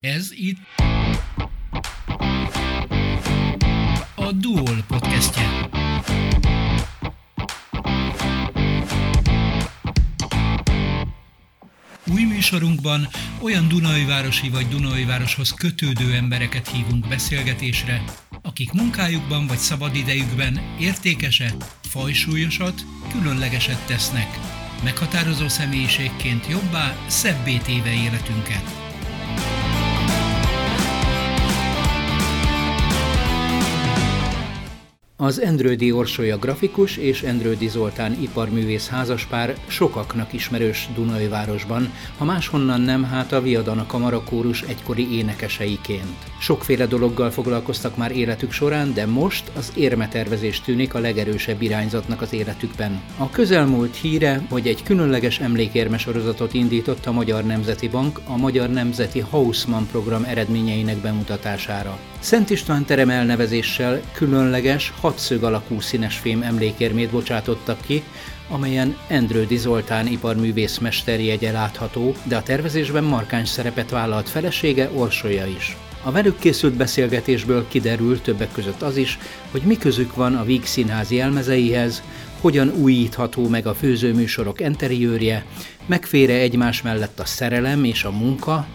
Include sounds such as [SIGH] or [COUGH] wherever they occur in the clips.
Ez itt a Duol podcastje. Új műsorunkban olyan Dunajvárosi vagy Dunajvároshoz kötődő embereket hívunk beszélgetésre, akik munkájukban vagy szabadidejükben értékeset, fajsúlyosat, különlegeset tesznek, meghatározó személyiségként jobbá, szebbé téve életünket. Az Endrődi Orsolya grafikus és Endrődi Zoltán iparművész házaspár sokaknak ismerős Dunajvárosban, ha máshonnan nem, hát a Viadana Kamarakórus egykori énekeseiként. Sokféle dologgal foglalkoztak már életük során, de most az érmetervezés tűnik a legerősebb irányzatnak az életükben. A közelmúlt híre, hogy egy különleges emlékérme sorozatot indított a Magyar Nemzeti Bank a Magyar Nemzeti Hausmann program eredményeinek bemutatására. Szent István terem elnevezéssel különleges, hatszög alakú színes fém emlékérmét bocsátottak ki, amelyen Endrődi Zoltán iparművész mesterjegye látható, de a tervezésben markáns szerepet vállalt felesége Orsolya is. A velük készült beszélgetésből kiderült többek között az is, hogy mi közük van a Víg színházi jelmezeihez, hogyan újítható meg a főzőműsorok enteriőrje, megfére egymás mellett a szerelem és a munka,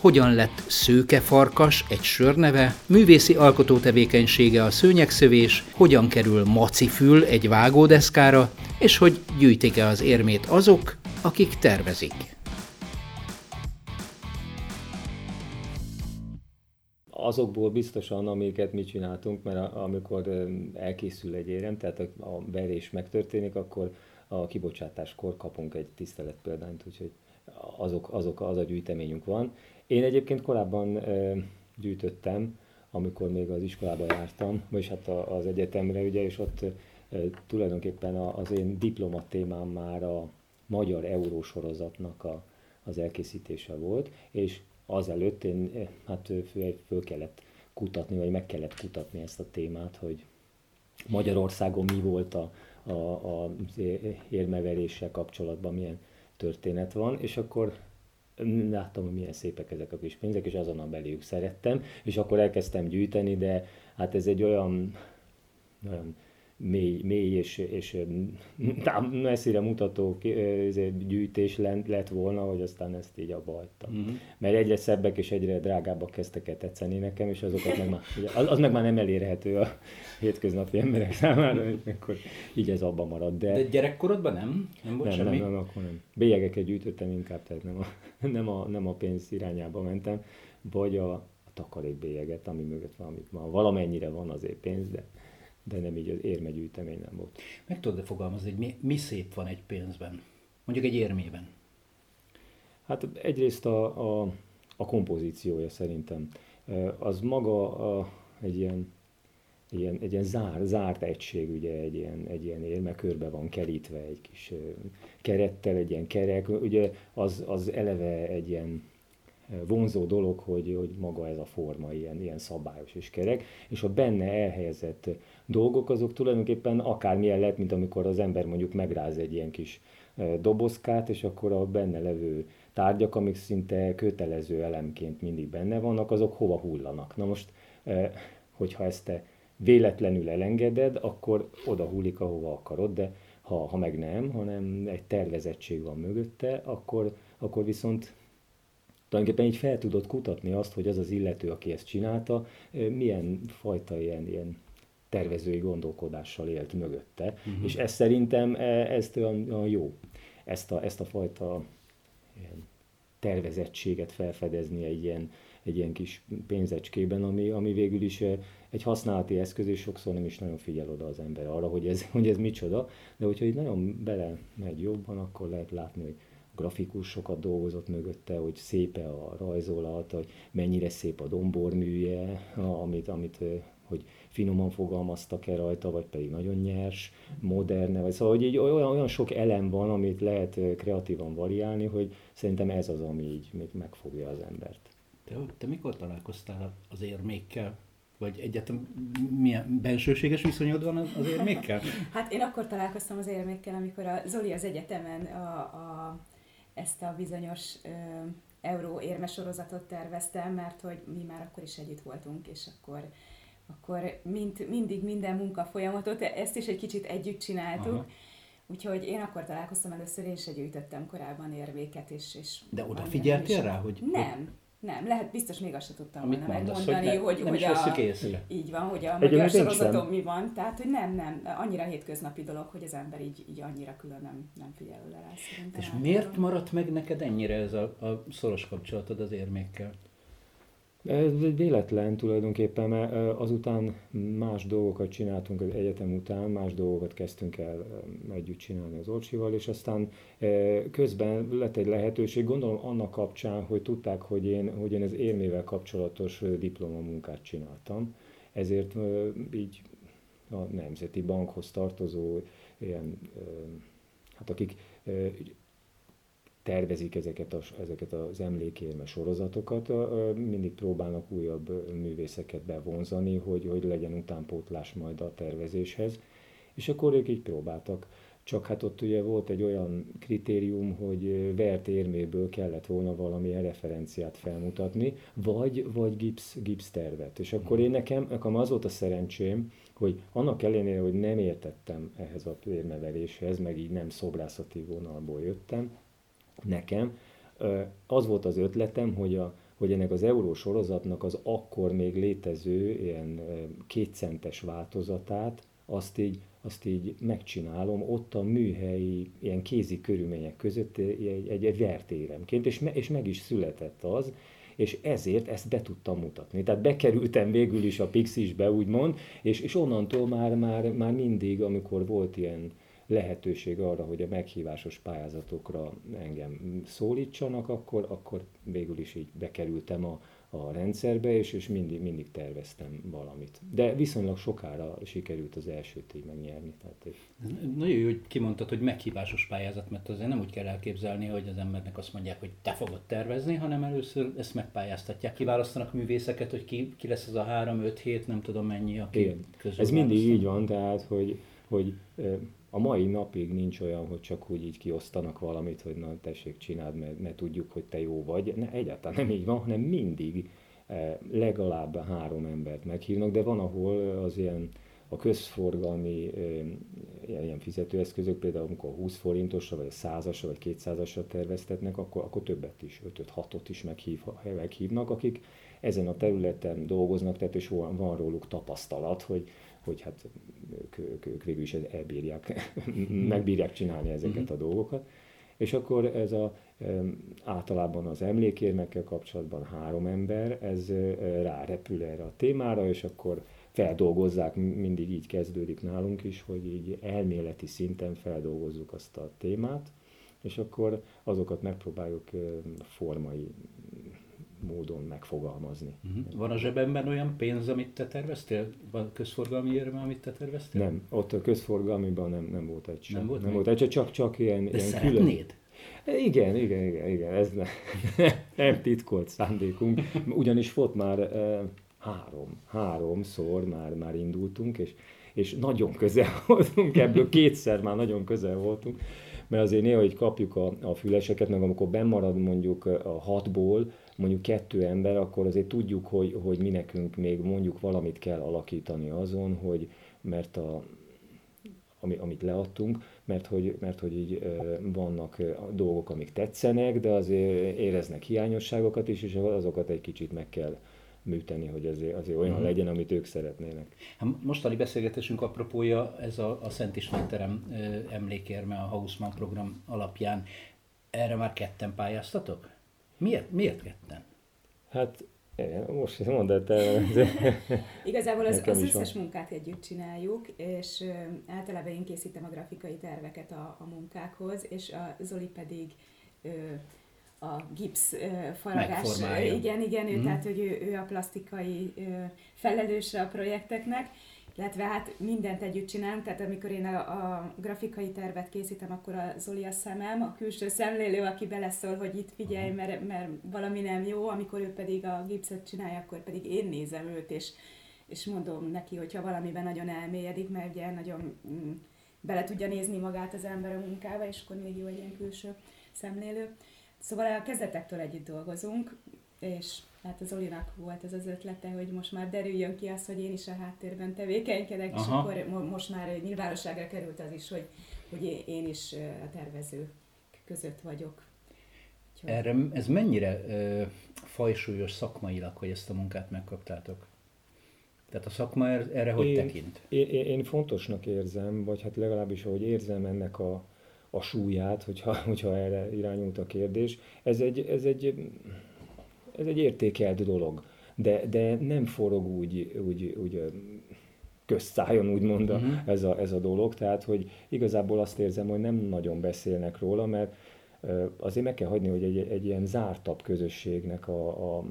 hogyan lett szőke farkas egy sörneve, művészi alkotó tevékenysége a szőnyegszövés, hogyan kerül macifül egy vágódeszkára, és hogy gyűjtik-e az érmét azok, akik tervezik. azokból biztosan, amiket mi csináltunk, mert amikor elkészül egy érem, tehát a verés megtörténik, akkor a kibocsátáskor kapunk egy tisztelet példányt, úgyhogy azok, azok, az a gyűjteményünk van. Én egyébként korábban gyűjtöttem, amikor még az iskolába jártam, vagyis hát az egyetemre, ugye, és ott tulajdonképpen az én diploma témám már a magyar eurósorozatnak a, az elkészítése volt, és azelőtt én hát föl, föl kellett kutatni, vagy meg kellett kutatni ezt a témát, hogy Magyarországon mi volt a, a, a érmeveréssel kapcsolatban, milyen történet van, és akkor láttam, hogy milyen szépek ezek a kis pénzek, és azonnal beléjük szerettem, és akkor elkezdtem gyűjteni, de hát ez egy olyan, olyan mély, mély és, és messzire mutató gyűjtés lett volna, hogy aztán ezt így abba hagytam. Uh-huh. Mert egyre szebbek és egyre drágábbak kezdtek el tetszeni nekem, és azokat meg már, az, az meg már nem elérhető a hétköznapi emberek számára, és akkor így ez abba marad. De, de gyerekkorodban nem? Nem volt nem, semmi? Nem, nem, akkor nem. Bélyegeket gyűjtöttem inkább, tehát nem a, [LAUGHS] nem a, nem a pénz irányába mentem, vagy a, a takarékbélyeget, ami mögött valami, valamennyire van azért pénz, de de nem így az érmegyűjtemény nem volt. Meg tudod fogalmazni, hogy mi, mi szép van egy pénzben? Mondjuk egy érmében. Hát egyrészt a, a, a kompozíciója szerintem. Az maga a, egy ilyen egy ilyen, egy ilyen zár, zárt egység, ugye egy ilyen, egy ilyen érme körbe van kerítve egy kis kerettel, egy ilyen kerek, ugye az, az eleve egy ilyen vonzó dolog, hogy, hogy maga ez a forma ilyen, ilyen szabályos és kerek, és a benne elhelyezett dolgok azok tulajdonképpen akármilyen lehet, mint amikor az ember mondjuk megráz egy ilyen kis dobozkát, és akkor a benne levő tárgyak, amik szinte kötelező elemként mindig benne vannak, azok hova hullanak. Na most, hogyha ezt te véletlenül elengeded, akkor oda hullik, ahova akarod, de ha, ha meg nem, hanem egy tervezettség van mögötte, akkor, akkor viszont tulajdonképpen így fel tudod kutatni azt, hogy az az illető, aki ezt csinálta, milyen fajta ilyen, ilyen tervezői gondolkodással élt mögötte, uh-huh. és ez szerintem e, ez olyan, jó, ezt a, ezt a fajta tervezettséget felfedezni egy ilyen, egy ilyen kis pénzecskében, ami, ami végül is egy használati eszköz, és sokszor nem is nagyon figyel oda az ember arra, hogy ez, [LAUGHS] hogy ez micsoda, de hogyha így nagyon bele megy jobban, akkor lehet látni, hogy grafikus sokat dolgozott mögötte, hogy szépe a rajzolat, hogy mennyire szép a domborműje, amit, amit hogy finoman fogalmaztak-e rajta, vagy pedig nagyon nyers, moderne, vagy szóval hogy így olyan, olyan sok elem van, amit lehet kreatívan variálni, hogy szerintem ez az, ami így még megfogja az embert. Te, te mikor találkoztál az érmékkel? Vagy egyáltalán milyen bensőséges viszonyod van az érmékkel? [LAUGHS] hát én akkor találkoztam az érmékkel, amikor a Zoli az egyetemen a, a, ezt a bizonyos ö, euró érmesorozatot terveztem, mert hogy mi már akkor is együtt voltunk, és akkor akkor mind, mindig minden munka folyamatot, ezt is egy kicsit együtt csináltuk. Aha. Úgyhogy én akkor találkoztam először, én se gyűjtöttem korábban érvéket. És, és De oda figyeltél rá, hogy... Nem, nem, lehet, biztos még azt se tudtam Amit volna mondasz, megmondani, hogy, ne, hogy, nem hogy is a, észre. így van, hogy a Egyébként magyar sem. sorozatom mi van, tehát hogy nem, nem, annyira hétköznapi dolog, hogy az ember így, így annyira külön nem, nem figyel oda rá. És miért maradt meg neked ennyire ez a, a szoros kapcsolatod az érmékkel? Ez véletlen tulajdonképpen, mert azután más dolgokat csináltunk az egyetem után, más dolgokat kezdtünk el együtt csinálni az Orcsival, és aztán közben lett egy lehetőség, gondolom annak kapcsán, hogy tudták, hogy én, hogy én az érmével kapcsolatos diplomamunkát csináltam, ezért így a Nemzeti Bankhoz tartozó ilyen, hát akik tervezik ezeket, a, ezeket az emlékérme sorozatokat, mindig próbálnak újabb művészeket bevonzani, hogy, hogy legyen utánpótlás majd a tervezéshez. És akkor ők így próbáltak. Csak hát ott ugye volt egy olyan kritérium, hogy vert érméből kellett volna valami referenciát felmutatni, vagy, vagy gipsz, gipsz tervet. És akkor én nekem, nekem az volt a szerencsém, hogy annak ellenére, hogy nem értettem ehhez a érmeveléshez, meg így nem szobrászati vonalból jöttem, nekem, az volt az ötletem, hogy, a, hogy ennek az euró sorozatnak az akkor még létező ilyen kétcentes változatát, azt így, azt így megcsinálom ott a műhelyi ilyen kézi körülmények között egy, egy, egy vertéremként, és, me, és meg is született az, és ezért ezt be tudtam mutatni. Tehát bekerültem végül is a Pixisbe, úgymond, és, és onnantól már, már, már mindig, amikor volt ilyen lehetőség arra, hogy a meghívásos pályázatokra engem szólítsanak, akkor, akkor végül is így bekerültem a, a rendszerbe, és, és mindig, mindig terveztem valamit. De viszonylag sokára sikerült az elsőt így megnyerni. Tehát, Nagyon jó, hogy kimondtad, hogy meghívásos pályázat, mert azért nem úgy kell elképzelni, hogy az embernek azt mondják, hogy te fogod tervezni, hanem először ezt megpályáztatják. Kiválasztanak művészeket, hogy ki, ki lesz az a három, öt, hét, nem tudom mennyi, aki Igen. Ez mindig így van, tehát, hogy, hogy a mai napig nincs olyan, hogy csak úgy így kiosztanak valamit, hogy na tessék csináld, mert, mert tudjuk, hogy te jó vagy. Ne, egyáltalán nem így van, hanem mindig eh, legalább három embert meghívnak, de van, ahol az ilyen a közforgalmi eh, ilyen fizetőeszközök, például amikor 20 forintosra, vagy 100-asra, vagy 200-asra terveztetnek, akkor, akkor többet is, 5-6-ot is meghív, meghívnak, akik ezen a területen dolgoznak, tehát és van, van róluk tapasztalat, hogy hogy hát ők, ők, ők végül is elbírják, [LAUGHS] megbírják csinálni ezeket a dolgokat. És akkor ez a, általában az emlékérmekkel kapcsolatban három ember, ez rárepül erre a témára, és akkor feldolgozzák, mindig így kezdődik nálunk is, hogy így elméleti szinten feldolgozzuk azt a témát, és akkor azokat megpróbáljuk formai módon megfogalmazni. Uh-huh. Van a zsebemben olyan pénz, amit te terveztél? Van közforgalmi érme, amit te terveztél? Nem, ott a közforgalmiban nem, nem volt egy sem. Nem volt, nem volt egy, csak, csak ilyen, De ilyen? Külön... Igen, igen, igen, igen, ez ne, [LAUGHS] nem titkolt szándékunk, ugyanis volt már e, három, háromszor már, már indultunk, és, és nagyon közel voltunk, ebből kétszer már nagyon közel voltunk, mert azért néha, hogy kapjuk a, a füleseket, meg amikor bemarad mondjuk a hatból, mondjuk kettő ember, akkor azért tudjuk, hogy, hogy mi nekünk még mondjuk valamit kell alakítani azon, hogy mert a, ami, amit leadtunk, mert hogy, mert hogy így vannak dolgok, amik tetszenek, de azért éreznek hiányosságokat is, és azokat egy kicsit meg kell műteni, hogy azért, azért olyan mm. legyen, amit ők szeretnének. Hát mostani beszélgetésünk apropója ez a, a Szent Istvánterem emlékérme a Hausmann program alapján. Erre már ketten pályáztatok? Miért, miért ketten? Hát most mondod el. [LAUGHS] Igazából az, az összes van. munkát együtt csináljuk, és általában én készítem a grafikai terveket a, a munkákhoz, és a Zoli pedig ö, a gipsz faragás. Igen, igen, ő, mm. tehát hogy ő, ő a plastikai felelőse a projekteknek, illetve hát mindent együtt csinálunk, tehát amikor én a, a grafikai tervet készítem, akkor a Zoli a szemem, a külső szemlélő, aki beleszól, hogy itt figyelj, mert, mert valami nem jó, amikor ő pedig a gipszet csinálja, akkor pedig én nézem őt, és, és mondom neki, hogyha valamiben nagyon elmélyedik, mert ugye nagyon mm, bele tudja nézni magát az ember a munkába, és akkor még jó egy ilyen külső szemlélő. Szóval a kezdetektől együtt dolgozunk, és hát az Olinak volt ez az ötlete, hogy most már derüljön ki az, hogy én is a háttérben tevékenykedek, Aha. és akkor most már nyilvánosságra került az is, hogy, hogy én is a tervező között vagyok. Úgyhogy... Erre, ez mennyire ö, fajsúlyos szakmailag, hogy ezt a munkát megkaptátok? Tehát a szakma er, erre hogy én, tekint? Én, én fontosnak érzem, vagy hát legalábbis ahogy érzem ennek a, a súlyát, hogyha, [LAUGHS] hogyha erre irányult a kérdés. Ez egy, ez egy, ez egy értékelt dolog, de, de nem forog úgy, úgy, úgy közszájon úgymond uh-huh. ez, a, ez a dolog, tehát hogy igazából azt érzem, hogy nem nagyon beszélnek róla, mert azért meg kell hagyni, hogy egy, egy ilyen zártabb közösségnek a, a,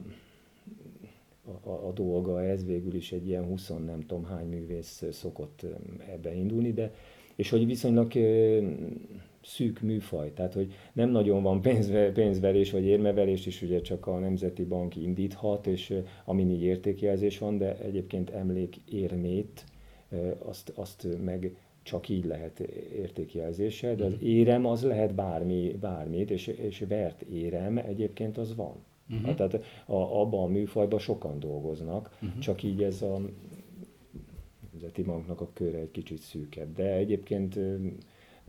a, a dolga ez végül is egy ilyen 20 nem tudom hány művész szokott ebbe indulni, de és hogy viszonylag szűk műfaj, tehát hogy nem nagyon van pénzve, pénzverés vagy érmeverés is, ugye csak a Nemzeti Bank indíthat, és amin így értékjelzés van, de egyébként emlék érmét, azt, azt meg csak így lehet értékjelzése, de az mhm. érem az lehet bármi, bármit, és, és vert érem egyébként az van. Uh-huh. Tehát a, abban a műfajban sokan dolgoznak, uh-huh. csak így ez a Nemzeti Banknak a köre egy kicsit szűkebb. De egyébként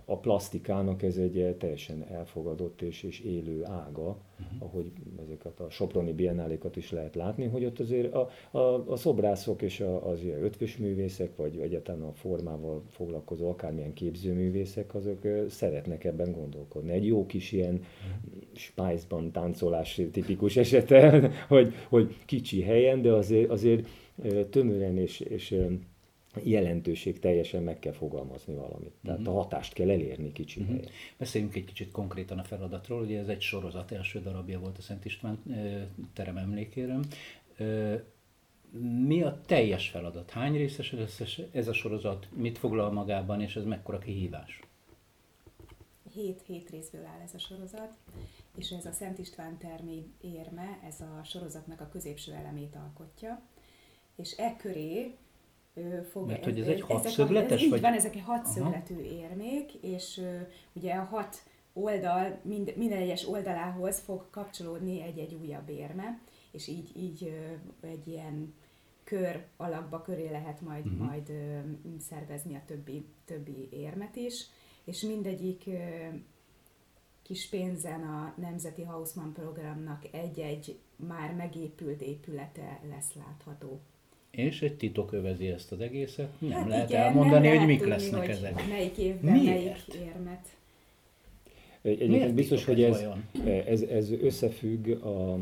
a plastikának ez egy eh, teljesen elfogadott és, és élő ága, uh-huh. ahogy ezeket a Soproni biennálékat is lehet látni, hogy ott azért a, a, a szobrászok és a, az ilyen ötvös művészek, vagy egyáltalán a formával foglalkozó akármilyen képzőművészek, azok eh, szeretnek ebben gondolkodni. Egy jó kis ilyen uh-huh. spájzban táncolás tipikus esete, [LAUGHS] hogy, hogy kicsi helyen, de azért, azért eh, tömören és, és jelentőség teljesen meg kell fogalmazni valamit. Tehát uh-huh. a hatást kell elérni kicsi uh-huh. helyen. Beszéljünk egy kicsit konkrétan a feladatról. Ugye ez egy sorozat, első darabja volt a Szent István terem emlékére. Mi a teljes feladat? Hány részes ez a sorozat? Mit foglal magában, és ez mekkora kihívás? Hét, hét részből áll ez a sorozat, és ez a Szent István termi érme, ez a sorozatnak a középső elemét alkotja, és e köré fog... Mert hogy ez egy hatszögletes? Így vagy? van, ezek egy hatszögletű érmék, és ugye a hat oldal, mind, minden egyes oldalához fog kapcsolódni egy-egy újabb érme, és így, így egy ilyen kör alakba köré lehet majd, uh-huh. majd szervezni a többi, többi érmet is, és mindegyik kis pénzen a Nemzeti Hausmann programnak egy-egy már megépült épülete lesz látható és egy titok övezi ezt az egészet. Nem hát lehet igen, elmondani, nem hogy mik tudni, lesznek hogy ezek. Melyik évben Miért? melyik érmet. Egyébként Miért biztos, hogy ez, ez, ez összefügg a,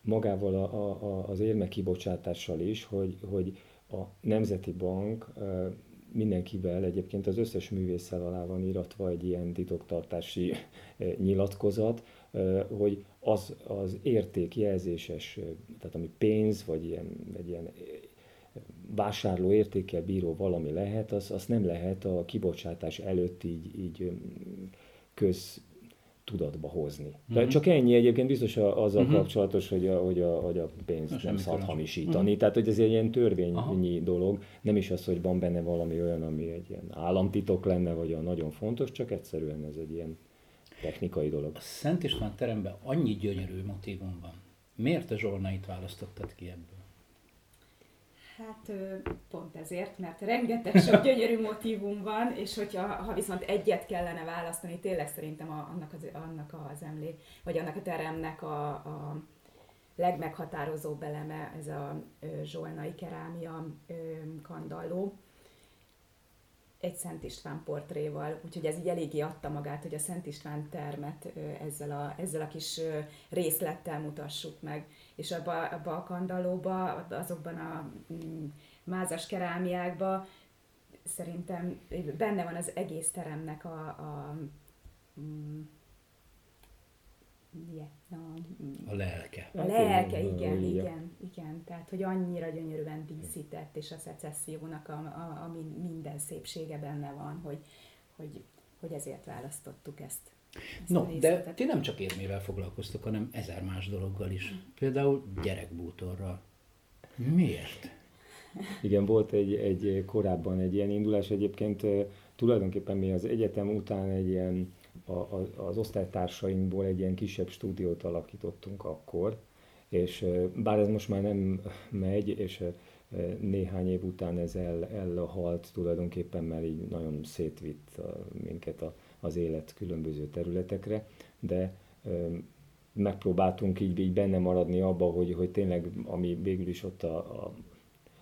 magával a, a, az érme kibocsátással is, hogy, hogy a Nemzeti Bank mindenkivel, egyébként az összes művésszel alá van iratva egy ilyen titoktartási nyilatkozat, hogy az, az értékjelzéses, tehát ami pénz, vagy ilyen, egy ilyen vásárló értékkel bíró valami lehet, az, az nem lehet a kibocsátás előtt így, így köz tudatba hozni. Uh-huh. Csak ennyi egyébként biztos azzal uh-huh. kapcsolatos, hogy a, hogy a, hogy a pénzt nem szabad hamisítani. Uh-huh. Tehát, hogy ez egy ilyen törvényi uh-huh. dolog. Nem is az, hogy van benne valami olyan, ami egy ilyen államtitok lenne, vagy a nagyon fontos, csak egyszerűen ez egy ilyen technikai dolog. A Szent István teremben annyi gyönyörű motivum van. Miért a zsolnait választottad ki ebből? Hát pont ezért, mert rengeteg sok gyönyörű motivum van, és hogyha ha viszont egyet kellene választani, tényleg szerintem a, annak, az, annak az emlé, vagy annak a teremnek a, a legmeghatározóbb eleme ez a zsolnai kerámia kandalló, egy Szent István portréval, úgyhogy ez így eléggé adta magát, hogy a Szent István termet ezzel a, ezzel a kis részlettel mutassuk meg. És abba, abba a kandallóba, azokban a mm, mázas kerámiákba szerintem benne van az egész teremnek a, a mm, a, a lelke. A lelke, igen, igen, igen, igen. Tehát, hogy annyira gyönyörűen díszített, és a szecessziónak a, a, a minden szépsége benne van, hogy, hogy, hogy ezért választottuk ezt. ezt no, de ti nem csak érmével foglalkoztok, hanem ezer más dologgal is. Mm. Például gyerekbútorral. Miért? Igen, volt egy, egy korábban egy ilyen indulás, egyébként tulajdonképpen mi az egyetem után egy ilyen a, az osztálytársainkból egy ilyen kisebb stúdiót alakítottunk akkor, és bár ez most már nem megy, és néhány év után ez el, elhalt tulajdonképpen, mert így nagyon szétvitt minket az élet különböző területekre, de megpróbáltunk így, így benne maradni abba, hogy, hogy tényleg, ami végül is ott a, a,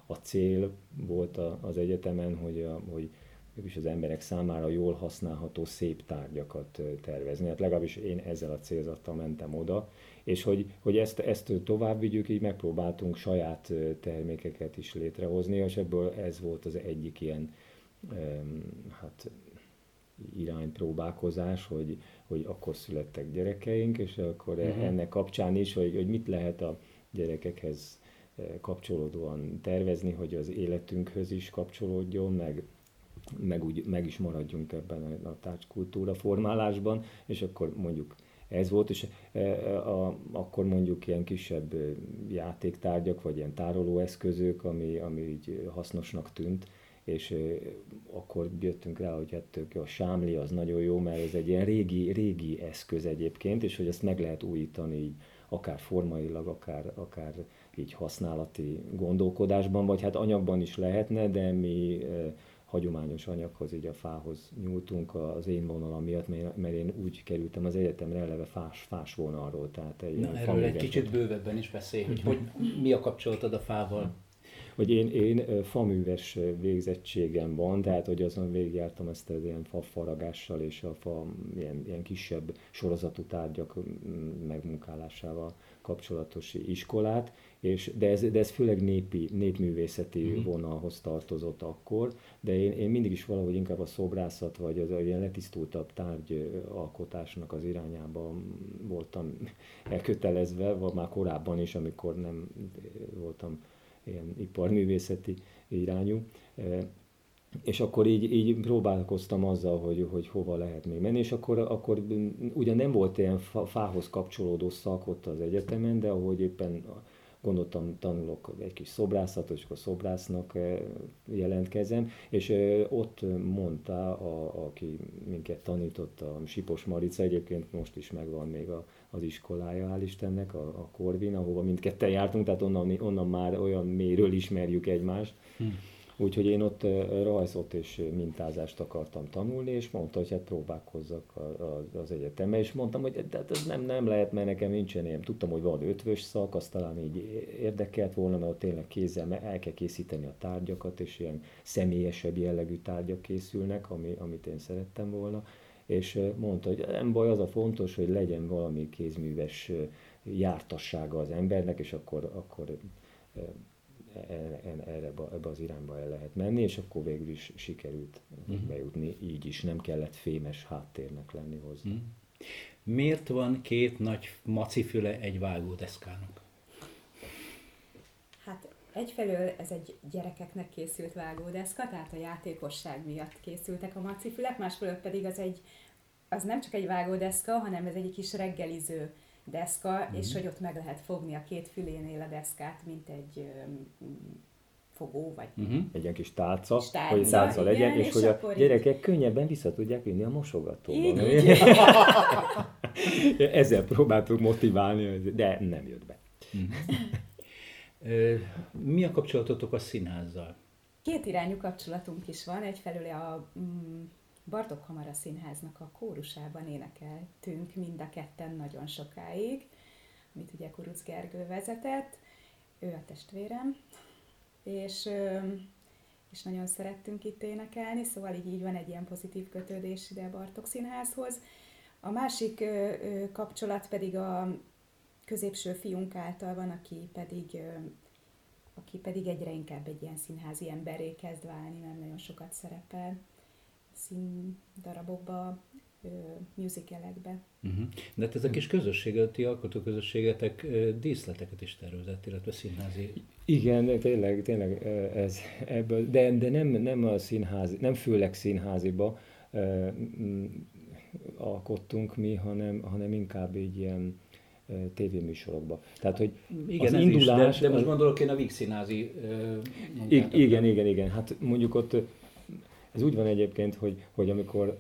a cél volt a, az egyetemen, hogy, a, hogy is az emberek számára jól használható szép tárgyakat tervezni. Hát legalábbis én ezzel a célzattal mentem oda, és hogy, hogy ezt, ezt tovább vigyük, így megpróbáltunk saját termékeket is létrehozni, és ebből ez volt az egyik ilyen hát, iránypróbálkozás, hogy, hogy akkor születtek gyerekeink, és akkor uh-huh. ennek kapcsán is, hogy, hogy mit lehet a gyerekekhez kapcsolódóan tervezni, hogy az életünkhöz is kapcsolódjon, meg, meg, úgy, meg is maradjunk ebben a, tárgykultúra formálásban, és akkor mondjuk ez volt, és e, e, a, akkor mondjuk ilyen kisebb játéktárgyak, vagy ilyen tárolóeszközök, ami, ami így hasznosnak tűnt, és akkor jöttünk rá, hogy hát tök a sámli az nagyon jó, mert ez egy ilyen régi, régi eszköz egyébként, és hogy ezt meg lehet újítani így, akár formailag, akár, akár így használati gondolkodásban, vagy hát anyagban is lehetne, de mi hagyományos anyaghoz, így a fához nyúltunk az én vonalam miatt, mert én úgy kerültem az egyetemre eleve fás, fás vonalról. Tehát egy Na, erről egy kicsit bővebben is beszélj, hogy, [LAUGHS] hogy mi a kapcsolatod a fával? hogy én, én faműves végzettségem van, tehát hogy azon végigjártam ezt az ilyen fa faragással és a fa ilyen, ilyen kisebb sorozatú tárgyak megmunkálásával kapcsolatos iskolát, és, de, ez, de ez főleg népi, népművészeti mm-hmm. vonalhoz tartozott akkor, de én, én mindig is valahogy inkább a szobrászat, vagy az ilyen letisztultabb tárgyalkotásnak az irányában voltam [LAUGHS] elkötelezve, vagy már korábban is, amikor nem voltam ilyen iparművészeti irányú. És akkor így, így próbálkoztam azzal, hogy, hogy hova lehet még menni, és akkor, akkor ugye nem volt ilyen fához kapcsolódó szak ott az egyetemen, de ahogy éppen gondoltam, tanulok egy kis szobrászatot, és akkor szobrásznak e, jelentkezem, és e, ott mondta, a, aki minket tanított, a Sipos Marica, egyébként most is megvan még a az iskolája, hál' Istennek, a, a Corvin, ahova mindketten jártunk, tehát onnan, onnan már olyan mélyről ismerjük egymást. Hm. Úgyhogy én ott rajzot és mintázást akartam tanulni, és mondta, hogy hát próbálkozzak az egyetemre, és mondtam, hogy tehát ez nem, nem lehet, mert nekem nincsen ilyen. Tudtam, hogy van ötvös szak, azt talán így érdekelt volna, mert ott tényleg kézzel el kell készíteni a tárgyakat, és ilyen személyesebb jellegű tárgyak készülnek, ami, amit én szerettem volna és mondta, hogy nem baj, az a fontos, hogy legyen valami kézműves jártassága az embernek, és akkor, akkor erre, ebbe az irányba el lehet menni, és akkor végül is sikerült uh-huh. bejutni, így is nem kellett fémes háttérnek lenni hozzá. Uh-huh. Miért van két nagy macifüle egy vágódeszkának? Hát egyfelől ez egy gyerekeknek készült vágódeszka, tehát a játékosság miatt készültek a macifülek, másfelől pedig az egy az nem csak egy vágódeszka, hanem ez egy kis reggeliző deszka, mm. és hogy ott meg lehet fogni a két fülénél a deszkát, mint egy fogó, vagy uh-huh. egy ilyen kis tálca, kis tálca hogy tálca igen, legyen, és, és hogy a gyerekek így... könnyebben vissza tudják vinni a mosogatóba. [LAUGHS] Ezzel próbáltuk motiválni, de nem jött be. Uh-huh. Mi a kapcsolatotok a színházzal? Két irányú kapcsolatunk is van. Egyfelől a mm, Bartok Kamara Színháznak a kórusában énekeltünk mind a ketten nagyon sokáig, amit ugye Kuruc Gergő vezetett, ő a testvérem, és, és nagyon szerettünk itt énekelni, szóval így, így van egy ilyen pozitív kötődés ide a Bartok Színházhoz. A másik kapcsolat pedig a középső fiunk által van, aki pedig aki pedig egyre inkább egy ilyen színházi emberré kezd válni, mert nagyon sokat szerepel színdarabokba, musicalekbe. Uh-huh. De hát ez a kis közösség, ti alkotóközösségetek díszleteket is tervezett, illetve színházi. Igen, tényleg, tényleg ez ebből, de, de nem, nem a színházi, nem főleg színháziba alkottunk mi, hanem, hanem inkább így ilyen tévéműsorokba. Tehát, hogy igen, az indulás... Is, de, de most gondolok én a Víg színházi Igen, igen, igen. Hát mondjuk ott ez úgy van egyébként, hogy, hogy amikor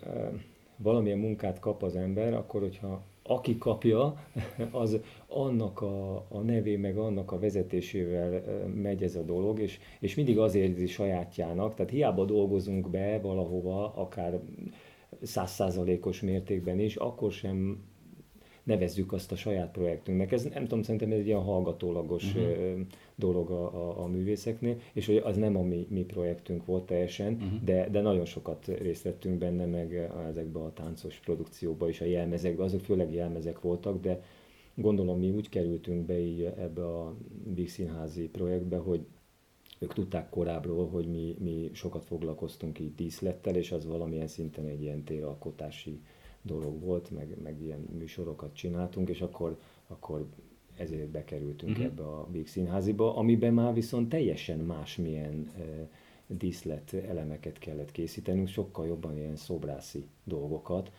valamilyen munkát kap az ember, akkor hogyha aki kapja, [LAUGHS] az annak a, a nevé, meg annak a vezetésével megy ez a dolog, és, és mindig azért érzi sajátjának, tehát hiába dolgozunk be valahova, akár százszázalékos mértékben is, akkor sem nevezzük azt a saját projektünknek. Ez nem tudom, szerintem ez egy ilyen hallgatólagos uh-huh. dolog a, a, a művészeknél, és hogy az nem a mi, mi projektünk volt teljesen, uh-huh. de, de nagyon sokat részt vettünk benne, meg ezekbe a táncos produkcióba is, a jelmezekbe, azok főleg jelmezek voltak, de gondolom mi úgy kerültünk be így ebbe a Big Színházi projektbe, hogy ők tudták korábbról, hogy mi, mi sokat foglalkoztunk így díszlettel, és az valamilyen szinten egy ilyen téralkotási dolog volt, meg, meg ilyen műsorokat csináltunk, és akkor, akkor ezért bekerültünk uh-huh. ebbe a Big Színháziba, amiben már viszont teljesen másmilyen e, díszlet elemeket kellett készítenünk, sokkal jobban ilyen szobrászi dolgokat,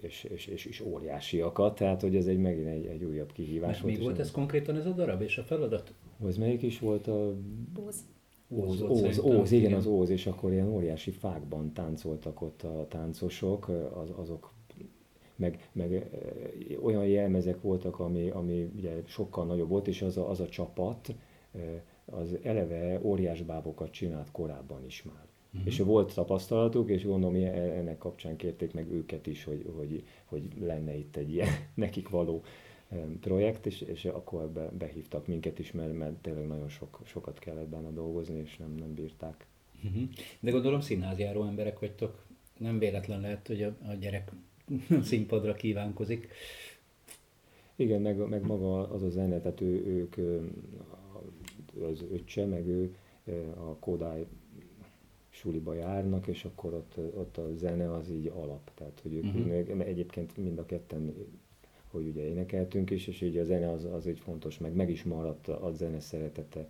és, és, és, és óriásiakat, tehát hogy ez egy megint egy, egy újabb kihívás volt. mi volt ez konkrétan ez a darab és a feladat? Az melyik is volt a... Óz. Óz, Óz, Óz, igen, az Óz, és akkor ilyen óriási fákban táncoltak ott a táncosok, az, azok meg, meg olyan jelmezek voltak, ami, ami ugye sokkal nagyobb volt, és az a, az a csapat az eleve óriás bábokat csinált korábban is már. Uh-huh. És volt tapasztalatuk, és gondolom ennek kapcsán kérték meg őket is, hogy, hogy, hogy lenne itt egy ilyen [LAUGHS] nekik való projekt, és, és akkor be, behívtak minket is, mert, mert tényleg nagyon sok, sokat kellett benne dolgozni, és nem, nem bírták. Uh-huh. De gondolom színházjáró emberek vagytok. Nem véletlen lehet, hogy a, a gyerek [LAUGHS] színpadra kívánkozik. Igen, meg, meg maga az a zene, tehát ő, ők, az öccse, meg ő a Kodály suliba járnak, és akkor ott, ott a zene az így alap. Tehát, hogy ők uh-huh. egyébként mind a ketten hogy ugye énekeltünk is, és ugye a zene az, az egy fontos, meg meg is maradt a zene szeretete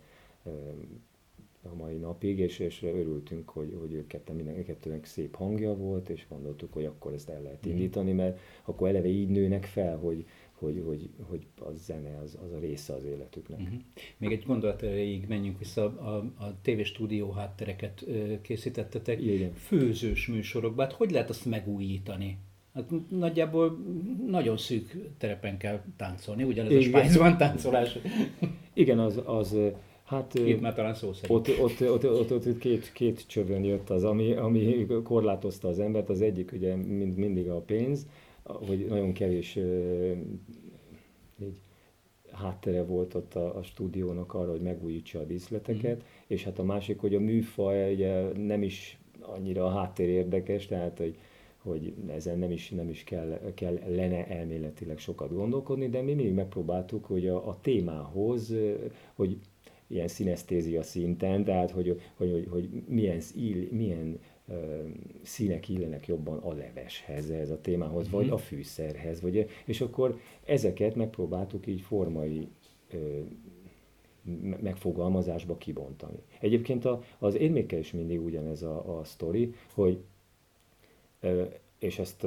a mai napig, és, és örültünk, hogy, hogy ők ketten, minden kettőnek szép hangja volt, és gondoltuk, hogy akkor ezt el lehet mhm. indítani, mert akkor eleve így nőnek fel, hogy, hogy, hogy, hogy a zene az, az a része az életüknek. Uh-huh. Még egy gondolat erejéig menjünk vissza, a, a tévéstúdió háttereket készítettetek, Igen. főzős műsorokban, hát hogy lehet azt megújítani? Hát nagyjából nagyon szűk terepen kell táncolni, ugyanez Igen. a Spájzban táncolás. Igen, az, az Hát, két már talán szó szerint. Ott, ott, ott, ott, ott, ott két, két csövön jött az, ami, ami korlátozta az embert. Az egyik ugye mind, mindig a pénz, hogy nagyon kevés így, háttere volt ott a, a stúdiónak arra, hogy megújítsa a díszleteket, mm. és hát a másik, hogy a műfaj ugye nem is annyira a háttér érdekes, tehát hogy hogy ezen nem is, nem is kell, kell lenne elméletileg sokat gondolkodni, de mi mindig megpróbáltuk, hogy a, a témához, hogy ilyen szinesztézia szinten, tehát hogy, hogy, hogy, hogy milyen, ill, milyen uh, színek illenek jobban a leveshez, ez a témához, vagy mhm. a fűszerhez, vagy, és akkor ezeket megpróbáltuk így formai uh, megfogalmazásba kibontani. Egyébként a, az érmékkel is mindig ugyanez a, a sztori, hogy és ezt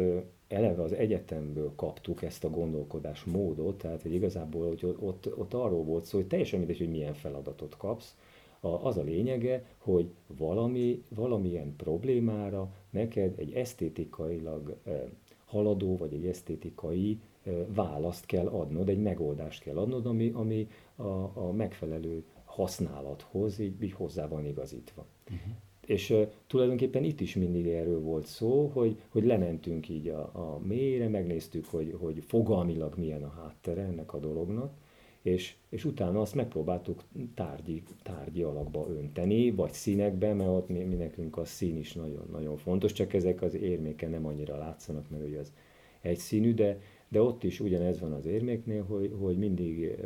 eleve az egyetemből kaptuk ezt a gondolkodás módot, tehát hogy igazából hogy ott, ott arról volt szó, hogy teljesen mindegy, hogy milyen feladatot kapsz, a, az a lényege, hogy valami, valamilyen problémára neked egy esztétikailag haladó, vagy egy esztétikai választ kell adnod, egy megoldást kell adnod, ami, ami a, a megfelelő használathoz így, így hozzá van igazítva. Uh-huh. És tulajdonképpen itt is mindig erről volt szó, hogy, hogy lementünk így a, a mélyre, megnéztük, hogy, hogy fogalmilag milyen a háttere ennek a dolognak, és, és utána azt megpróbáltuk tárgyi, tárgyi alakba önteni, vagy színekbe, mert ott mi, mi nekünk a szín is nagyon, nagyon fontos, csak ezek az érméken nem annyira látszanak, mert ugye az egyszínű, de, de ott is ugyanez van az érméknél, hogy, hogy mindig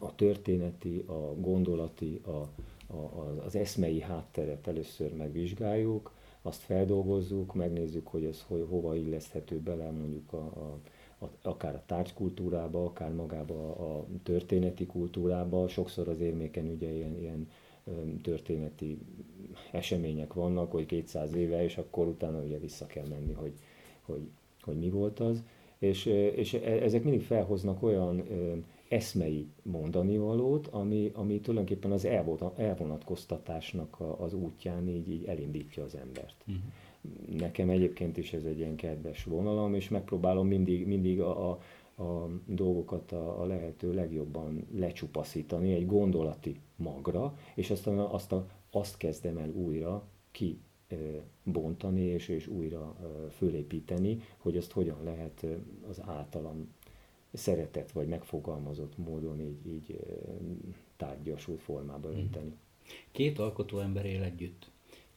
a történeti, a gondolati, a, az eszmei hátteret először megvizsgáljuk, azt feldolgozzuk, megnézzük, hogy ez hogy, hova illeszthető bele mondjuk a, a, a, akár a tárgykultúrába, akár magába a történeti kultúrába. Sokszor az érméken ugye ilyen, ilyen történeti események vannak, hogy 200 éve, és akkor utána ugye vissza kell menni, hogy, hogy, hogy mi volt az. És, és e, ezek mindig felhoznak olyan eszmei mondani valót, ami, ami tulajdonképpen az elvonatkoztatásnak az útján így, így elindítja az embert. Uh-huh. nekem egyébként is ez egy ilyen kedves vonalam, és megpróbálom mindig, mindig a, a, a dolgokat a, a lehető legjobban lecsupaszítani egy gondolati magra, és aztán azt, a, azt kezdem el újra ki bontani és, és újra fölépíteni, hogy azt hogyan lehet az általam szeretett vagy megfogalmazott módon így, így tárgyasult formába mhm. önteni. Két alkotó ember él együtt.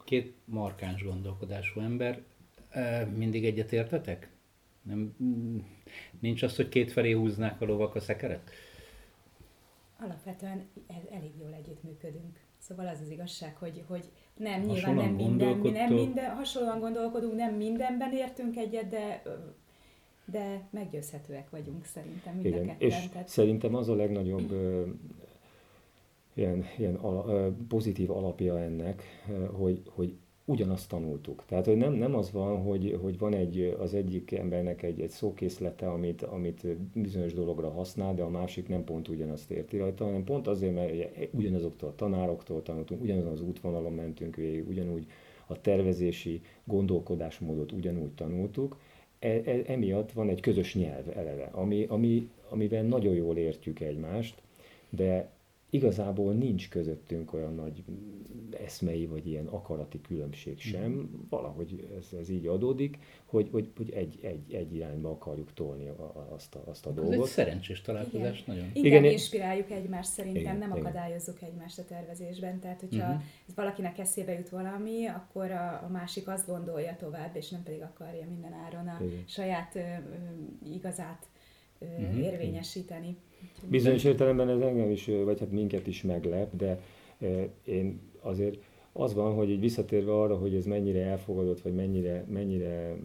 Két markáns gondolkodású ember. Mindig egyetértetek? Nem, nincs az, hogy két felé húznák a lovak a szekeret? Alapvetően elég jól együttműködünk. Szóval az az igazság, hogy, hogy nem, nyilván nem minden, nem minden, hasonlóan gondolkodunk, nem mindenben értünk egyet, de de meggyőzhetőek vagyunk szerintem mind Igen, a ketten. És tehát... szerintem az a legnagyobb ö, ilyen, ilyen ala, ö, pozitív alapja ennek, ö, hogy, hogy ugyanazt tanultuk. Tehát, hogy nem, nem az van, hogy, hogy van egy, az egyik embernek egy, egy szókészlete, amit, amit bizonyos dologra használ, de a másik nem pont ugyanazt érti rajta, hanem pont azért, mert ugyanazoktól a tanároktól tanultunk, ugyanazon az útvonalon mentünk végig, ugyanúgy a tervezési gondolkodásmódot ugyanúgy tanultuk, e, e, emiatt van egy közös nyelv eleve, ami, ami, amivel nagyon jól értjük egymást, de igazából nincs közöttünk olyan nagy eszmei vagy ilyen akarati különbség sem. Mm. Valahogy ez, ez így adódik, hogy, hogy, hogy egy, egy, egy irányba akarjuk tolni a, azt a, azt a dolgot. Ez egy szerencsés találkozás igen. nagyon. Igen, igen, inspiráljuk egymást szerintem, igen, nem igen. akadályozzuk egymást a tervezésben. Tehát, hogyha mm-hmm. valakinek eszébe jut valami, akkor a, a másik azt gondolja tovább, és nem pedig akarja minden áron a igen. saját ö, ö, igazát uh-huh. érvényesíteni. Bizonyos értelemben ez engem is, vagy hát minket is meglep, de én azért az van, hogy így visszatérve arra, hogy ez mennyire elfogadott, vagy mennyire, mennyire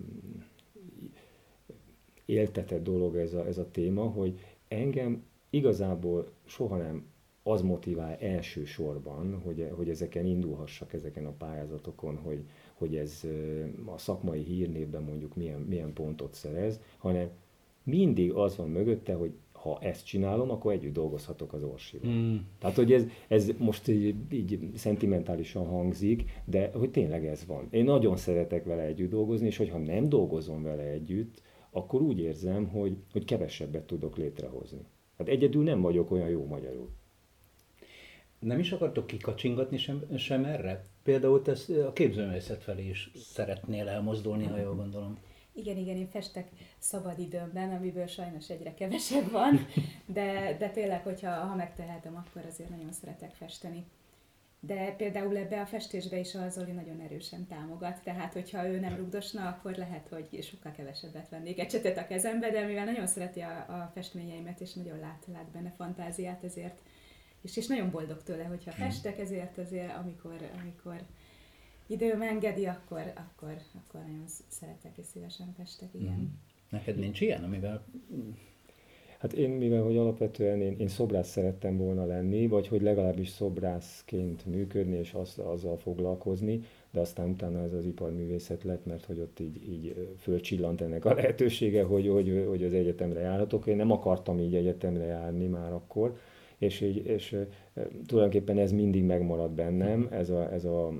éltetett dolog ez a, ez a téma, hogy engem igazából soha nem az motivál elsősorban, hogy, hogy ezeken indulhassak, ezeken a pályázatokon, hogy, hogy ez a szakmai hírnévben mondjuk milyen, milyen pontot szerez, hanem mindig az van mögötte, hogy ha ezt csinálom, akkor együtt dolgozhatok az orsival. Mm. Tehát, hogy ez, ez most így, így szentimentálisan hangzik, de hogy tényleg ez van. Én nagyon szeretek vele együtt dolgozni, és hogyha nem dolgozom vele együtt, akkor úgy érzem, hogy, hogy kevesebbet tudok létrehozni. Hát egyedül nem vagyok olyan jó magyarul. Nem is akartok kikacsingatni sem, sem erre? Például te a képzőművészet felé is szeretnél elmozdulni, ha jól gondolom. Igen, igen, én festek szabadidőmben, amiből sajnos egyre kevesebb van, de, de tényleg, hogyha ha megtehetem, akkor azért nagyon szeretek festeni. De például ebbe a festésbe is az Zoli nagyon erősen támogat, tehát hogyha ő nem rugdosna, akkor lehet, hogy sokkal kevesebbet vennék egy csetet a kezembe, de mivel nagyon szereti a, a festményeimet, és nagyon lát, lát benne fantáziát, ezért, és, és nagyon boldog tőle, hogyha hmm. festek, ezért azért, amikor, amikor időm engedi, akkor, akkor, akkor nagyon szeretek és szívesen festek, igen. Mm. Neked nincs ilyen, amivel... Hát én, mivel hogy alapvetően én, én szobrász szerettem volna lenni, vagy hogy legalábbis szobrászként működni és az, azzal foglalkozni, de aztán utána ez az iparművészet lett, mert hogy ott így, így fölcsillant ennek a lehetősége, hogy, hogy, hogy az egyetemre járhatok. Én nem akartam így egyetemre járni már akkor, és, így, és tulajdonképpen ez mindig megmarad bennem, ez a, ez a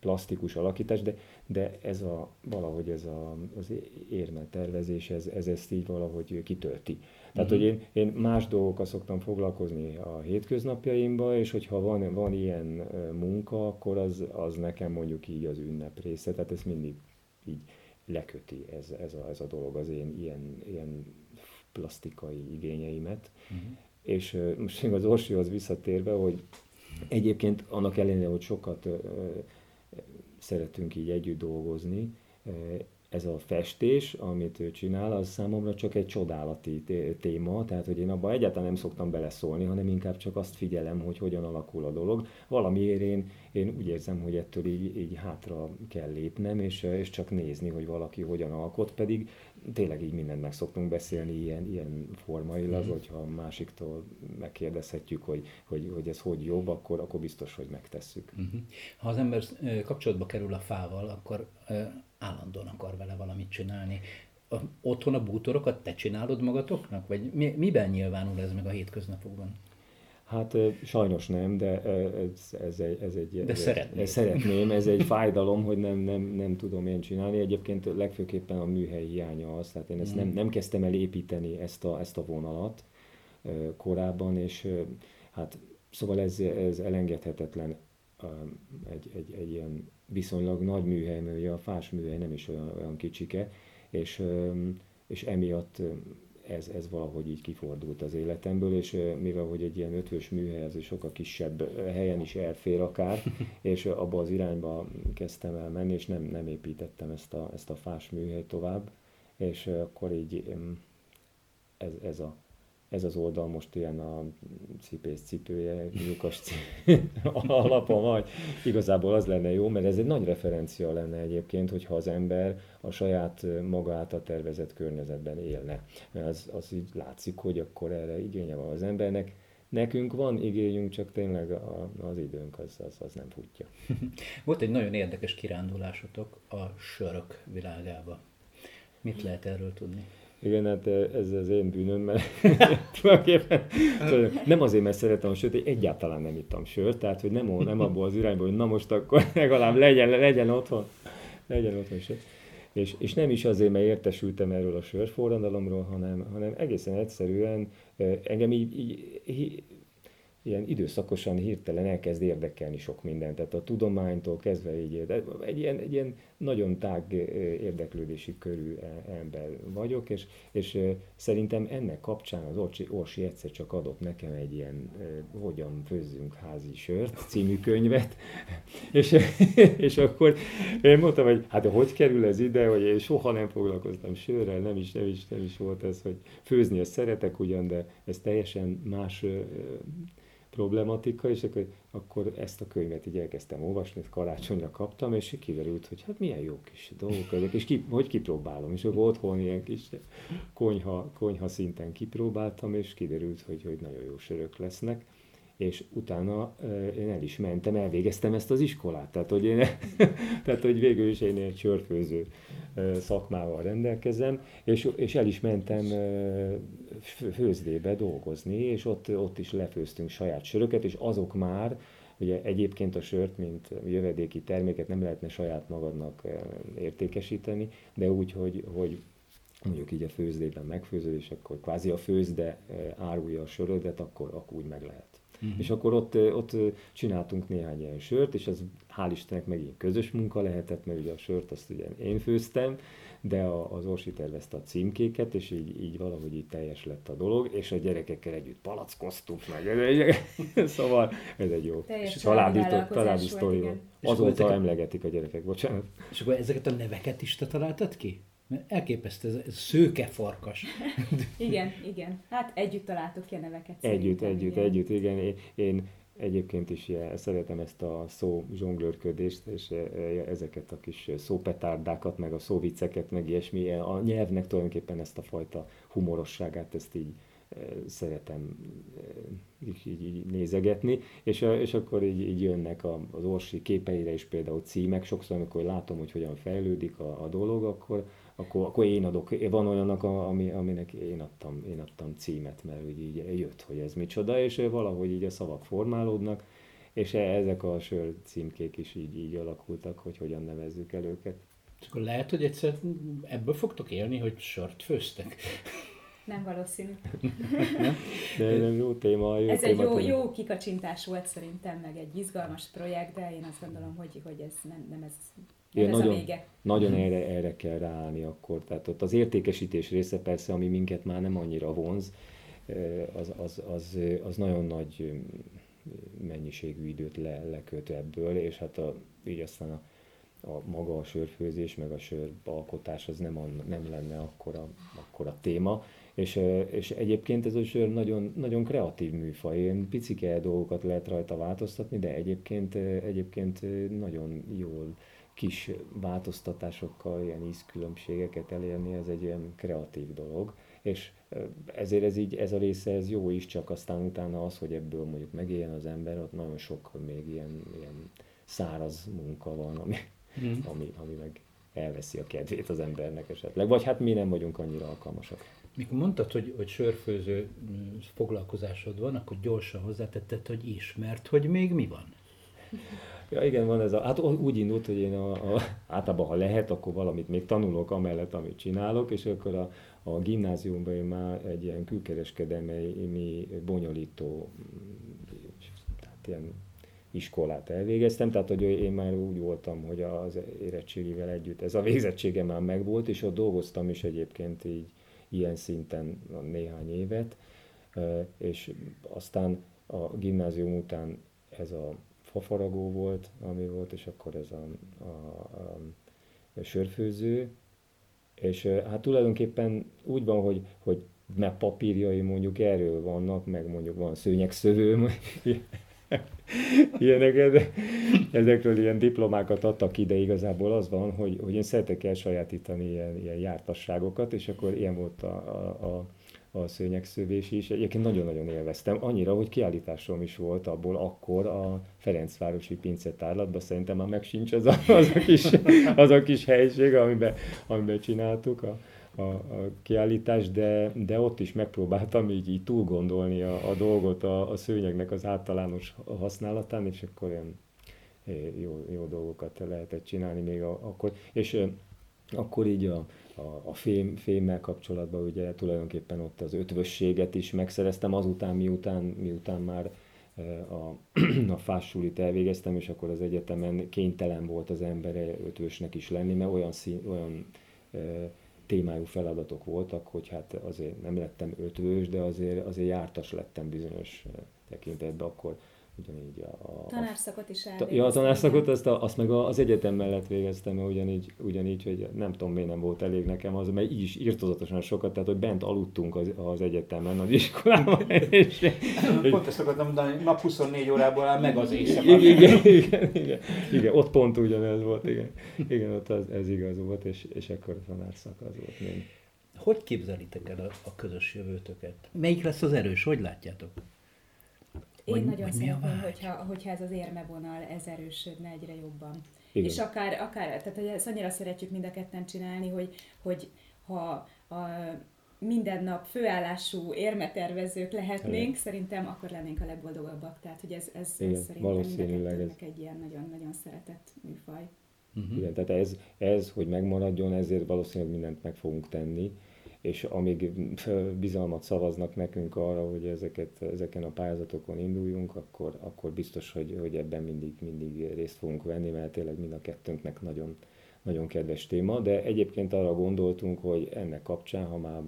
plastikus alakítás, de, de ez a, valahogy ez a, az tervezés, ez, ez ezt így valahogy kitölti. Tehát, uh-huh. hogy én, én más dolgokkal szoktam foglalkozni a hétköznapjaimban, és hogyha van, van ilyen munka, akkor az, az nekem mondjuk így az ünnep része, tehát ez mindig így leköti ez, ez, a, ez a dolog az én ilyen, ilyen plastikai igényeimet. Uh-huh. És most még az Orsihoz visszatérve, hogy egyébként annak ellenére, hogy sokat szeretünk így együtt dolgozni. Ez a festés, amit ő csinál, az számomra csak egy csodálati téma, tehát hogy én abban egyáltalán nem szoktam beleszólni, hanem inkább csak azt figyelem, hogy hogyan alakul a dolog. Valamiért én, én úgy érzem, hogy ettől így, így hátra kell lépnem, és, és csak nézni, hogy valaki hogyan alkot, pedig tényleg így mindent meg szoktunk beszélni ilyen, ilyen formailag, mm. hogyha a másiktól megkérdezhetjük, hogy, hogy, hogy ez hogy jobb, akkor, akkor biztos, hogy megtesszük. Mm-hmm. Ha az ember kapcsolatba kerül a fával, akkor állandóan akar vele valamit csinálni. A, otthon a bútorokat te csinálod magatoknak? Vagy mi, miben nyilvánul ez meg a hétköznapokban? Hát sajnos nem, de ez, ez egy... Ez egy de ez szeretném. Ez, szeretném, ez egy fájdalom, hogy nem, nem, nem tudom én csinálni. Egyébként legfőképpen a műhely hiánya az, tehát én ezt nem, mm. nem kezdtem el építeni ezt a, ezt a vonalat korábban, és hát szóval ez, ez elengedhetetlen egy, egy, egy ilyen viszonylag nagy műhely, mert ugye a fás műhely nem is olyan, olyan kicsike, és, és emiatt ez, ez valahogy így kifordult az életemből, és mivel hogy egy ilyen ötvös műhely, az sokkal kisebb helyen is elfér akár, [LAUGHS] és abba az irányba kezdtem el menni, és nem, nem építettem ezt a, ezt a fás műhelyt tovább, és akkor így ez, ez a ez az oldal most ilyen a cipész cipője, lyukas [LAUGHS] alapon vagy. Igazából az lenne jó, mert ez egy nagy referencia lenne egyébként, hogyha az ember a saját maga által tervezett környezetben élne. Mert az, az így látszik, hogy akkor erre igénye van az embernek. Nekünk van igényünk, csak tényleg a, az időnk az, az, az nem futja. [LAUGHS] Volt egy nagyon érdekes kirándulásotok a sörök világába. Mit lehet erről tudni? Igen, hát eh, ez az én bűnöm, mert [LAUGHS] tulajdonképpen nem azért, mert szeretem a sört, hogy egyáltalán nem ittam sört, tehát hogy nem, nem abból az irányból, hogy na most akkor [LAUGHS] legalább legyen, legyen otthon, legyen otthon sör. És, és nem is azért, mert értesültem erről a sörforradalomról, hanem, hanem egészen egyszerűen eh, engem így, így ilyen időszakosan hirtelen elkezd érdekelni sok minden. Tehát a tudománytól kezdve így, egy ilyen, egy ilyen nagyon tág érdeklődési körű e, ember vagyok, és, és szerintem ennek kapcsán az Orsi, Orsi egyszer csak adott nekem egy ilyen Hogyan főzzünk házi sört című könyvet, [LAUGHS] és, és akkor én mondtam, hogy hát hogy kerül ez ide, hogy én soha nem foglalkoztam sörrel, nem is, nem is, nem is volt ez, hogy főzni ezt szeretek ugyan, de ez teljesen más problematika, és akkor, akkor ezt a könyvet így elkezdtem olvasni, ezt karácsonyra kaptam, és kiderült, hogy hát milyen jó kis dolgok ezek, és ki, hogy kipróbálom, és akkor otthon ilyen kis konyha, konyha szinten kipróbáltam, és kiderült, hogy, hogy nagyon jó sörök lesznek és utána én el is mentem, elvégeztem ezt az iskolát. Tehát, hogy, én, [LAUGHS] tehát, hogy végül is én egy sörfőző szakmával rendelkezem, és, és el is mentem főzdébe dolgozni, és ott, ott is lefőztünk saját söröket, és azok már, ugye egyébként a sört, mint jövedéki terméket nem lehetne saját magadnak értékesíteni, de úgy, hogy, hogy mondjuk így a főzdében megfőzöd, és akkor kvázi a főzde árulja a sörödet, akkor, akkor úgy meg lehet. Uh-huh. És akkor ott, ott csináltunk néhány ilyen sört, és ez hál' Istennek megint közös munka lehetett, mert ugye a sört azt ugye én főztem, de a, az Orsi tervezte a címkéket, és így, így valahogy így teljes lett a dolog, és a gyerekekkel együtt palackoztunk meg. [LAUGHS] szóval ez egy jó teljes családi, családi sztori. Azóta emlegetik a gyerekek, bocsánat. És akkor ezeket a neveket is te találtad ki? Mert elképesztő, ez, ez szőke farkas. [LAUGHS] igen, igen. Hát együtt találtuk ki a neveket. Együtt, együtt, igen. együtt, igen. Én, én egyébként is ilyen, szeretem ezt a szó zsonglőrködést, és e, e, ezeket a kis szópetárdákat, meg a szóvicceket, meg ilyesmi. A nyelvnek tulajdonképpen ezt a fajta humorosságát, ezt így szeretem így, így, nézegetni, és, és akkor így, így jönnek az orsi képeire is például címek, sokszor amikor látom, hogy hogyan fejlődik a, a dolog, akkor, akkor, akkor én adok, van olyannak, ami, aminek én adtam, én adtam címet, mert úgy így jött, hogy ez micsoda, és valahogy így a szavak formálódnak, és e, ezek a sör címkék is így, így alakultak, hogy hogyan nevezzük el őket. És akkor lehet, hogy egyszer ebből fogtok élni, hogy sört főztek. Nem valószínű. [LAUGHS] de nem jó téma. Jó ez téma, egy jó, jó kikacsintás volt szerintem, meg egy izgalmas projekt, de én azt gondolom, hogy, hogy ez nem, nem ez igen, nagyon, a vége. nagyon erre, erre kell ráállni akkor. Tehát ott az értékesítés része persze, ami minket már nem annyira vonz, az, az, az, az nagyon nagy mennyiségű időt le, leköt ebből, és hát a, így aztán a, a maga a sörfőzés, meg a söralkotás az nem, a, nem lenne akkora, akkora téma. És, és egyébként ez a sör nagyon, nagyon kreatív műfaj, ilyen picike dolgokat lehet rajta változtatni, de egyébként, egyébként nagyon jól kis változtatásokkal, ilyen ízkülönbségeket elérni, ez egy ilyen kreatív dolog, és ezért ez így, ez a része ez jó is, csak aztán utána az, hogy ebből mondjuk megéljen az ember, ott nagyon sok még ilyen, ilyen száraz munka van, ami, mm. ami, ami meg elveszi a kedvét az embernek esetleg. Vagy hát mi nem vagyunk annyira alkalmasak. Mikor mondtad, hogy, hogy sörfőző foglalkozásod van, akkor gyorsan hozzátetted, hogy ismert, hogy még mi van? Ja igen, van ez a, hát úgy indult, hogy én a, a, általában ha lehet, akkor valamit még tanulok amellett, amit csinálok, és akkor a, a gimnáziumban én már egy ilyen külkereskedelmi bonyolító, tehát ilyen iskolát elvégeztem, tehát hogy én már úgy voltam, hogy az érettségivel együtt ez a végzettsége már megvolt, és ott dolgoztam is egyébként így ilyen szinten néhány évet, és aztán a gimnázium után ez a fafaragó volt, ami volt, és akkor ez a, a, a, a sörfőző, és hát tulajdonképpen úgy van, hogy, hogy mert papírjai mondjuk erről vannak, meg mondjuk van szőnyegszövő, [LAUGHS] ilyeneket, ezekről ilyen diplomákat adtak ide, igazából az van, hogy, hogy én szeretek elsajátítani ilyen, ilyen jártasságokat, és akkor ilyen volt a, a, a a szőnyegszövés is. Egyébként nagyon-nagyon élveztem, annyira, hogy kiállításom is volt abból akkor a Ferencvárosi pincetárlatban, szerintem már meg sincs az a, az a, kis, az a kis helység, amiben, amiben csináltuk a, a, a kiállítást, de, de ott is megpróbáltam így, így túl gondolni a, a dolgot a, a szőnyegnek az általános használatán, és akkor ilyen jó, jó dolgokat lehetett csinálni még a, akkor. És akkor így a, a, a fém, fémmel kapcsolatban ugye tulajdonképpen ott az ötvösséget is megszereztem azután, miután, miután már e, a, [CLEARS THROAT] a fássulit elvégeztem, és akkor az egyetemen kénytelen volt az ember ötvösnek is lenni, mert olyan, szín, olyan témájú feladatok voltak, hogy hát azért nem lettem ötvös, de azért, azért jártas lettem bizonyos e, tekintetben, akkor ugyanígy a... a tanárszakot is elvégeztem. Ja, a tanárszakot azt, a, azt meg az egyetem mellett végeztem, mert ugyanígy, ugyanígy, hogy nem tudom, miért nem volt elég nekem az, mert így is írtozatosan sokat, tehát hogy bent aludtunk az, az egyetemen, az iskolában. [LAUGHS] És, Pont ezt akartam mondani, nap 24 órából áll meg az éjszaka. Igen, igen, igen, igen, igen, ott pont ugyanez volt, igen. Igen, ott az, ez igaz volt, és, és akkor a tanárszak az volt még. Hogy képzelitek el a, a közös jövőtöket? Melyik lesz az erős? Hogy látjátok? Én vagy, nagyon vagy szeretném, hogyha, hogyha ez az érmevonal ez erősödne egyre jobban. Igen. És akár, akár, tehát hogy ezt annyira szeretjük mind a ketten csinálni, hogy, hogy ha a, minden nap főállású érmetervezők lehetnénk, Igen. szerintem akkor lennénk a legboldogabbak. Tehát, hogy ez, ez, Igen, ez szerintem ez... egy ilyen nagyon-nagyon szeretett műfaj. Uh-huh. Igen, tehát ez, ez, hogy megmaradjon, ezért valószínűleg mindent meg fogunk tenni és amíg bizalmat szavaznak nekünk arra, hogy ezeket, ezeken a pályázatokon induljunk, akkor, akkor biztos, hogy, hogy ebben mindig, mindig részt fogunk venni, mert tényleg mind a kettőnknek nagyon, nagyon kedves téma, de egyébként arra gondoltunk, hogy ennek kapcsán, ha már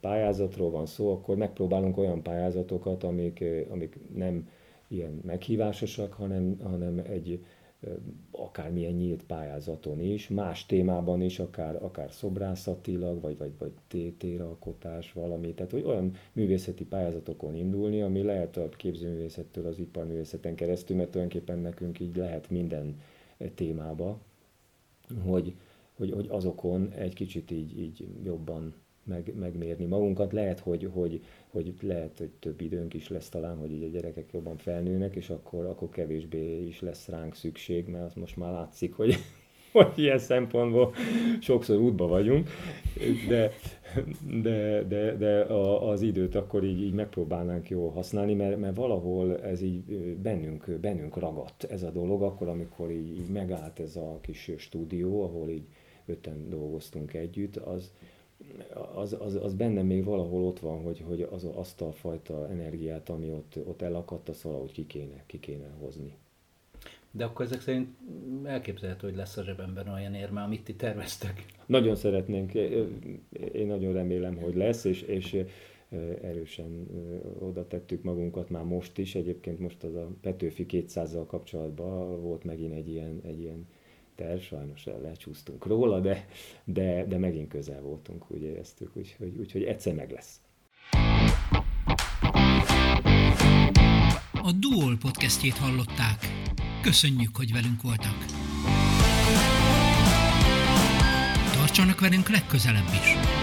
pályázatról van szó, akkor megpróbálunk olyan pályázatokat, amik, amik nem ilyen meghívásosak, hanem, hanem egy, akármilyen nyílt pályázaton is, más témában is, akár, akár szobrászatilag, vagy, vagy, vagy téralkotás, valami. Tehát, hogy olyan művészeti pályázatokon indulni, ami lehet a képzőművészettől az iparművészeten keresztül, mert tulajdonképpen nekünk így lehet minden témába, hogy, hogy, hogy azokon egy kicsit így, így jobban meg, megmérni magunkat. Lehet, hogy, hogy, hogy lehet, hogy több időnk is lesz talán, hogy így a gyerekek jobban felnőnek, és akkor, akkor kevésbé is lesz ránk szükség, mert az most már látszik, hogy, [LAUGHS] hogy ilyen szempontból sokszor útba vagyunk, de, de, de, de a, az időt akkor így, így megpróbálnánk jól használni, mert, mert valahol ez így bennünk, bennünk ragadt ez a dolog, akkor, amikor így, így megállt ez a kis stúdió, ahol így öten dolgoztunk együtt, az, az, az, az bennem még valahol ott van, hogy, hogy az, azt a fajta energiát, ami ott, ott elakadt, azt valahogy ki kéne, ki kéne hozni. De akkor ezek szerint elképzelhető, hogy lesz a zsebemben olyan érme, amit ti terveztek. Nagyon szeretnénk, én nagyon remélem, hogy lesz, és, és erősen oda tettük magunkat már most is. Egyébként most az a Petőfi 200-zal kapcsolatban volt megint egy ilyen, egy ilyen terv, sajnos lecsúsztunk róla, de, de, de megint közel voltunk, úgy éreztük, úgyhogy, úgyhogy egyszer meg lesz. A Duol podcastjét hallották. Köszönjük, hogy velünk voltak. Tartsanak velünk legközelebb is!